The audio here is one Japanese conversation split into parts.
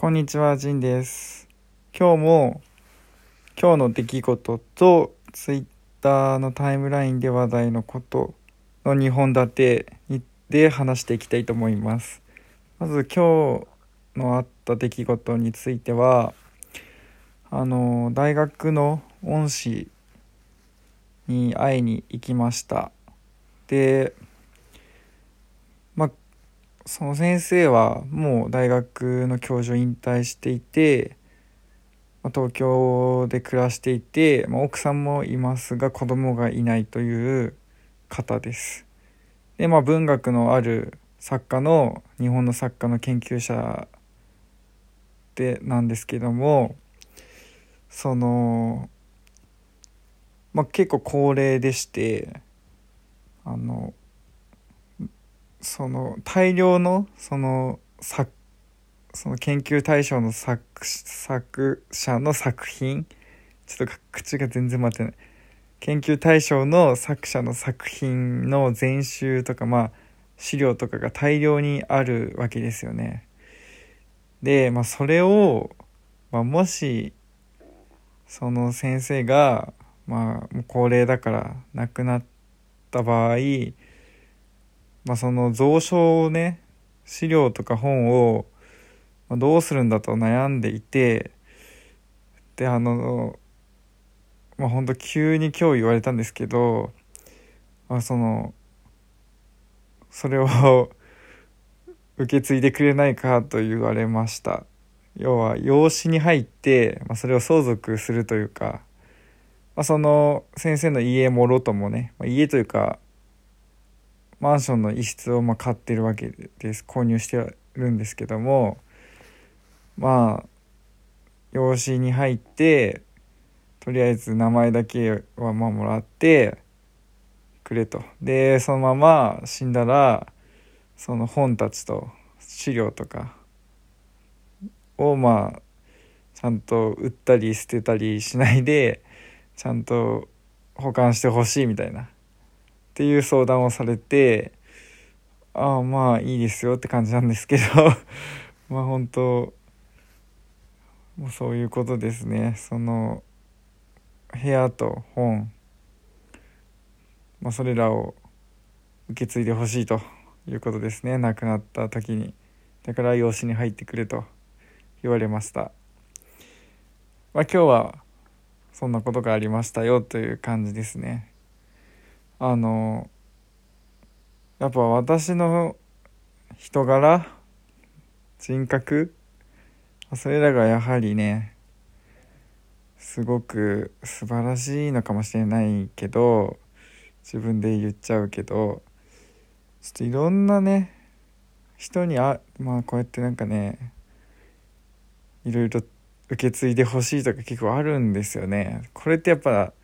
こんにちは、ジンです。今日も今日の出来事とツイッターのタイムラインで話題のことの2本立てで話していきたいと思います。まず今日のあった出来事については、あの、大学の恩師に会いに行きました。で、その先生はもう大学の教授を引退していて、まあ東京で暮らしていて、まあ、奥さんもいますが子供がいないという方です。でまあ文学のある作家の日本の作家の研究者でなんですけどもその、まあ、結構高齢でしてあのその大量のその作その研究対象の作作者の作品ちょっと口が全然待ってない研究対象の作者の作品の全集とかまあ資料とかが大量にあるわけですよね。で、まあ、それを、まあ、もしその先生が、まあ、高齢だから亡くなった場合まあ、その蔵書をね資料とか本をどうするんだと悩んでいてであのまあ本当急に今日言われたんですけど、まあ、そのそれを 受け継いでくれないかと言われました。要は養子に入って、まあ、それを相続するというか、まあ、その先生の家もろともね、まあ、家というかマンションの一室をまあ買ってるわけです。購入してるんですけどもまあ養子に入ってとりあえず名前だけはまあもらってくれと。でそのまま死んだらその本たちと資料とかをまあちゃんと売ったり捨てたりしないでちゃんと保管してほしいみたいな。っていう相談をされてああまあいいですよって感じなんですけど まあ本当もうそういうことですね。その部屋と本、まあ、それらを受け継いでほしいということですね。亡くなった時に。だから養子に入ってくれと言われました。まあ今日はそんなことがありましたよという感じですね。あのやっぱ私の人柄人格それらがやはりねすごく素晴らしいのかもしれないけど自分で言っちゃうけどちょっといろんなね人にあまあこうやってなんかねいろいろ受け継いでほしいとか結構あるんですよね。これってやっぱ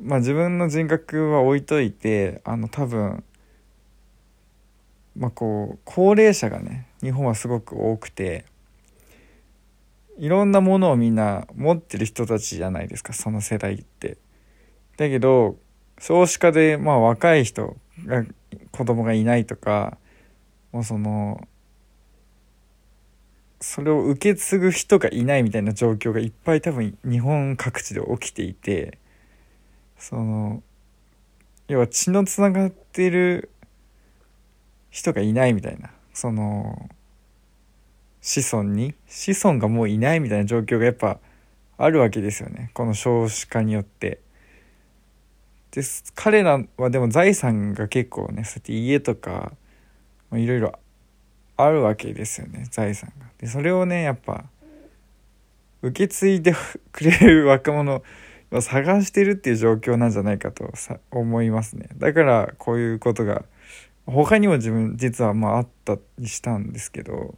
まあ自分の人格は置いといてあの多分まあこう高齢者がね日本はすごく多くていろんなものをみんな持ってる人たちじゃないですかその世代って。だけど少子化でまあ若い人が子供がいないとかもうそのそれを受け継ぐ人がいないみたいな状況がいっぱい多分日本各地で起きていてその要は血のつながってる人がいないみたいなその子孫に子孫がもういないみたいな状況がやっぱあるわけですよねこの少子化によって。で彼らはでも財産が結構ねそうやって家とかいろいろあるわけですよね財産が。でそれをねやっぱ受け継いでくれる若者探してるっていう状況なんじゃないかと思いますねだからこういうことが他にも自分実はまああったりしたんですけど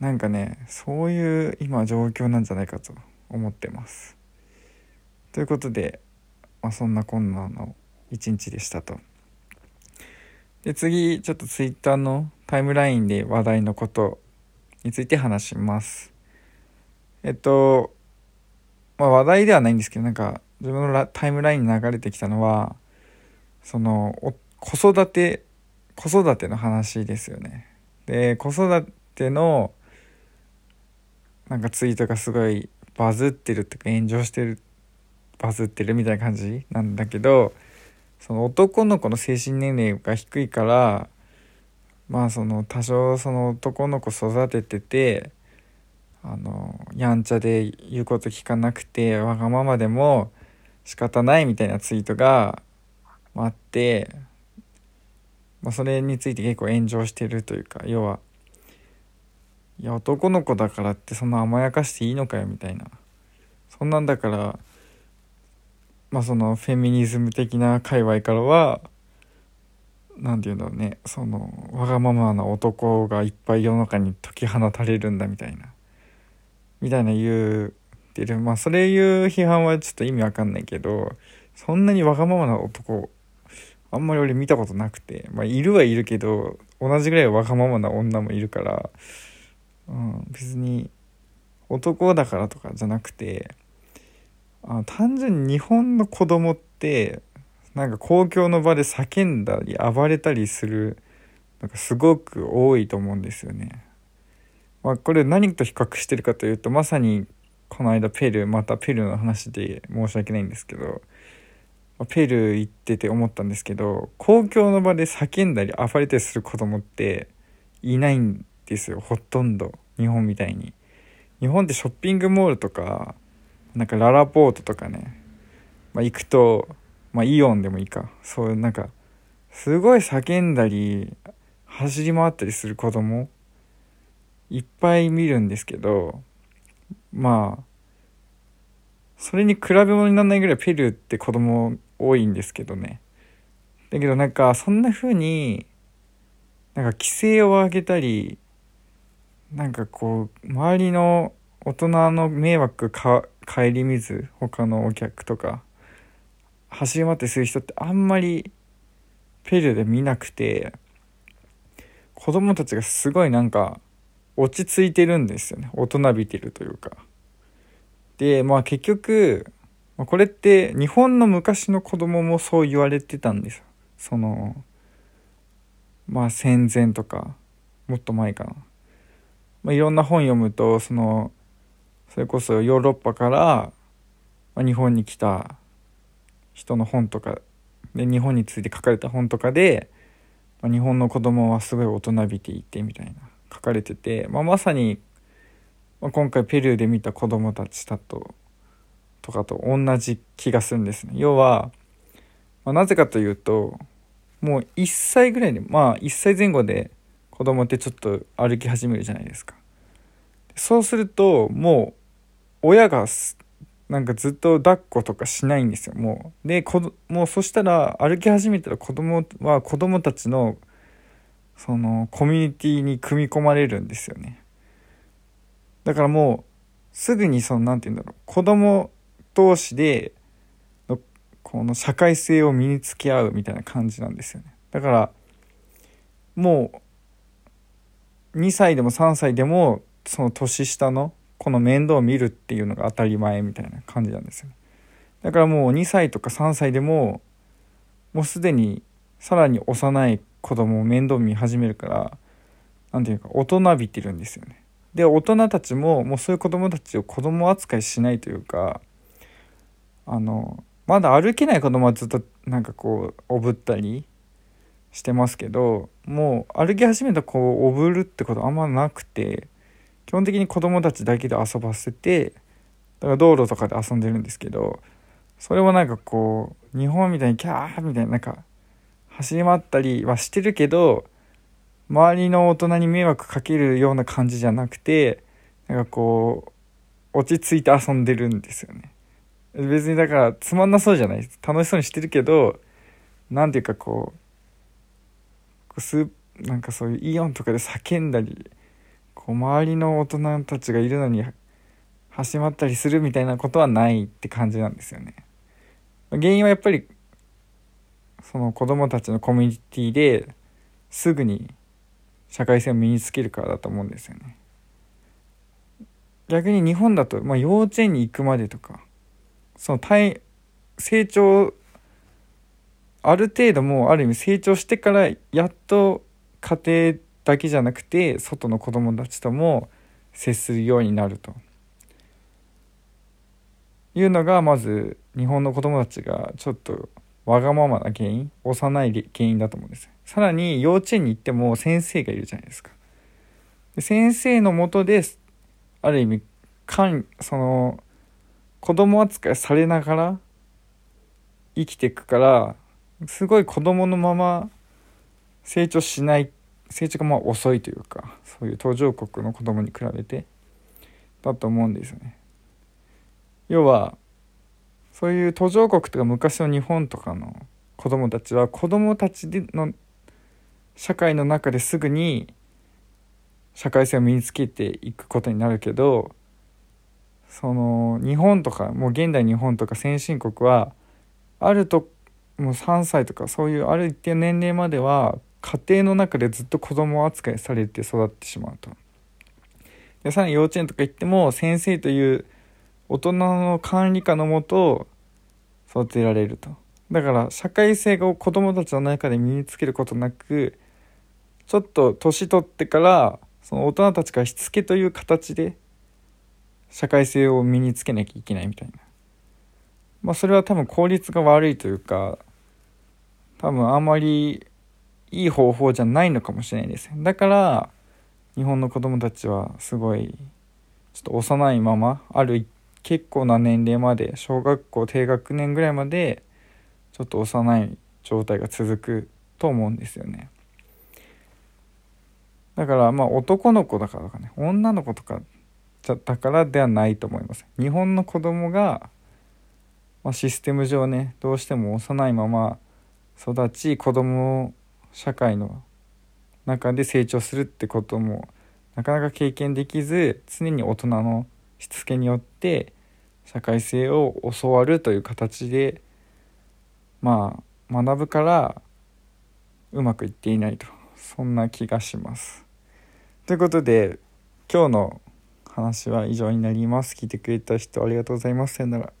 なんかねそういう今状況なんじゃないかと思ってます。ということで、まあ、そんなこんなの一日でしたと。で次ちょっとツイッターのタイムラインで話題のことについて話します。えっとまあ話題ではないんですけどなんか自分のタイムラインに流れてきたのはその子育て子育ての話ですよね。で子育てのなんかツイートがすごいバズってるっていうか炎上してるバズってるみたいな感じなんだけどその男の子の精神年齢が低いからまあその多少その男の子育てててあのやんちゃで言うこと聞かなくてわがままでも仕方ないみたいなツイートがあって、まあ、それについて結構炎上してるというか要はいや男の子だからってそんな甘やかしていいのかよみたいな。そんなんだからまあそのフェミニズム的な界隈からは何て言うんだろうねそのわがままな男がいっぱい世の中に解き放たれるんだみたいな。みたいな言うてるまあそれ言う批判はちょっと意味わかんないけどそんなにわがままな男あんまり俺見たことなくてまあいるはいるけど同じぐらいわがままな女もいるからうん、別に男だからとかじゃなくてあ単純に日本の子供ってなんか公共の場で叫んだり暴れたりするなんかすごく多いと思うんですよね。まあ、これ何と比較してるかというとまさにこの間ペルーまたペルーの話で申し訳ないんですけどまペルー行ってて思ったんですけど公共の場で叫んだり暴れたりする子供っていないんですよほとんど。日本みたいに。日本ってショッピングモールとかなんかララポートとかね、まあ、行くと、まあ、イオンでもいいか。そういうなんかすごい叫んだり走り回ったりする子供いっぱい見るんですけどまあそれに比べ物にならないぐらいペルーって子供多いんですけどね。だけどなんかそんな風になんか規制を上げたりなんかこう周りの大人の迷惑か顧みず他のお客とか走り回ってする人ってあんまりペルーで見なくて子供たちがすごいなんか落ち着いてるんですよね。大人びてるというか。でまあ結局これって日本の昔の子供もそう言われてたんですそのまあ戦前とかもっと前かな。まあ、いろんな本読むとそのそれこそヨーロッパから、ま、日本に来た人の本とかで日本について書かれた本とかで、ま、日本の子供はすごい大人びていてみたいな。書かれてて、まあ、まさに、ま、今回ペルーで見た子供たちだととかと同じ気がするんですね。要は、まあ、なぜかというともう1歳ぐらいでまあ1歳前後で子供ってちょっと歩き始めるじゃないですか。そうするともう親がなんかずっと抱っことかしないんですよもう。でこもうそしたら歩き始めたら子供は子供たちのそのコミュニティに組み込まれるんですよね。だからもうすぐにその何て言うんだろう子供同士でのこの社会性を身につけ合うみたいな感じなんですよね。だからもう2歳でも3歳でもその年下のこの面倒を見るっていうのが当たり前みたいな感じなんですよだからもう2歳とか3歳でももうすでにさらに幼い子供を面倒見始めるから何て言うか大人びてるんですよね。で大人たちももうそういう子供たちを子供扱いしないというかあのまだ歩けない子供はずっとなんかこうおぶったりしてますけどもう歩き始めた子をおぶるってことあんまなくて基本的に子供たちだけで遊ばせてだから道路とかで遊んでるんですけどそれもなんかこう日本みたいにキャーみたいななんか走り回ったりはしてるけど周りの大人に迷惑かけるような感じじゃなくてなんかこう落ち着いて遊んでるんですよね別にだからつまんなそうじゃないです楽しそうにしてるけど何ていうかこうスなんかそういうイオンとかで叫んだりこう周りの大人たちがいるのに走り回ったりするみたいなことはないって感じなんですよね。原因はやっぱりその子供たちのコミュニティですぐに社会性を身につけるからだと思うんですよね。逆に日本だと、まあ、幼稚園に行くまでとかその成長ある程度もうある意味成長してからやっと家庭だけじゃなくて外の子供たちとも接するようになるというのがまず日本の子供たちがちょっとわがままな原因幼い原因だと思うんですさらに幼稚園に行っても先生がいるじゃないですかで先生のもとである意味かんその子供扱いされながら生きていくからすごい子供のまま成長しない成長がまあ遅いというかそういう途上国の子供に比べてだと思うんですよね。要はそういう途上国とか昔の日本とかの子供たちは子供たちの社会の中ですぐに社会性を身につけていくことになるけどその日本とかもう現代日本とか先進国はあるともう3歳とかそういうある一定年齢までは家庭の中でずっと子供扱いされて育ってしまうと。でさらに幼稚園とか行っても先生という大人の管理下のもと育てられると。だから社会性を子供たちの中で身につけることなくちょっと年取ってからその大人たちからしつけという形で社会性を身につけなきゃいけないみたいな。まあそれは多分効率が悪いというか多分あんまりいい方法じゃないのかもしれないですだから日本の子供たちはすごいちょっと幼いままある結構な年齢まで小学校低学年ぐらいまでちょっと幼い状態が続くと思うんですよね。だからまあ男の子だからとかね。女の子とかだからではないと思います。日本の子供が、まあ、システム上ねどうしても幼いまま育ち子供社会の中で成長するってこともなかなか経験できず常に大人のしつけによって社会性を教わるという形でまあ学ぶからうまくいっていないとそんな気がします。ということで今日の話は以上になります。聞いてくれた人ありがとうございます。さよなら。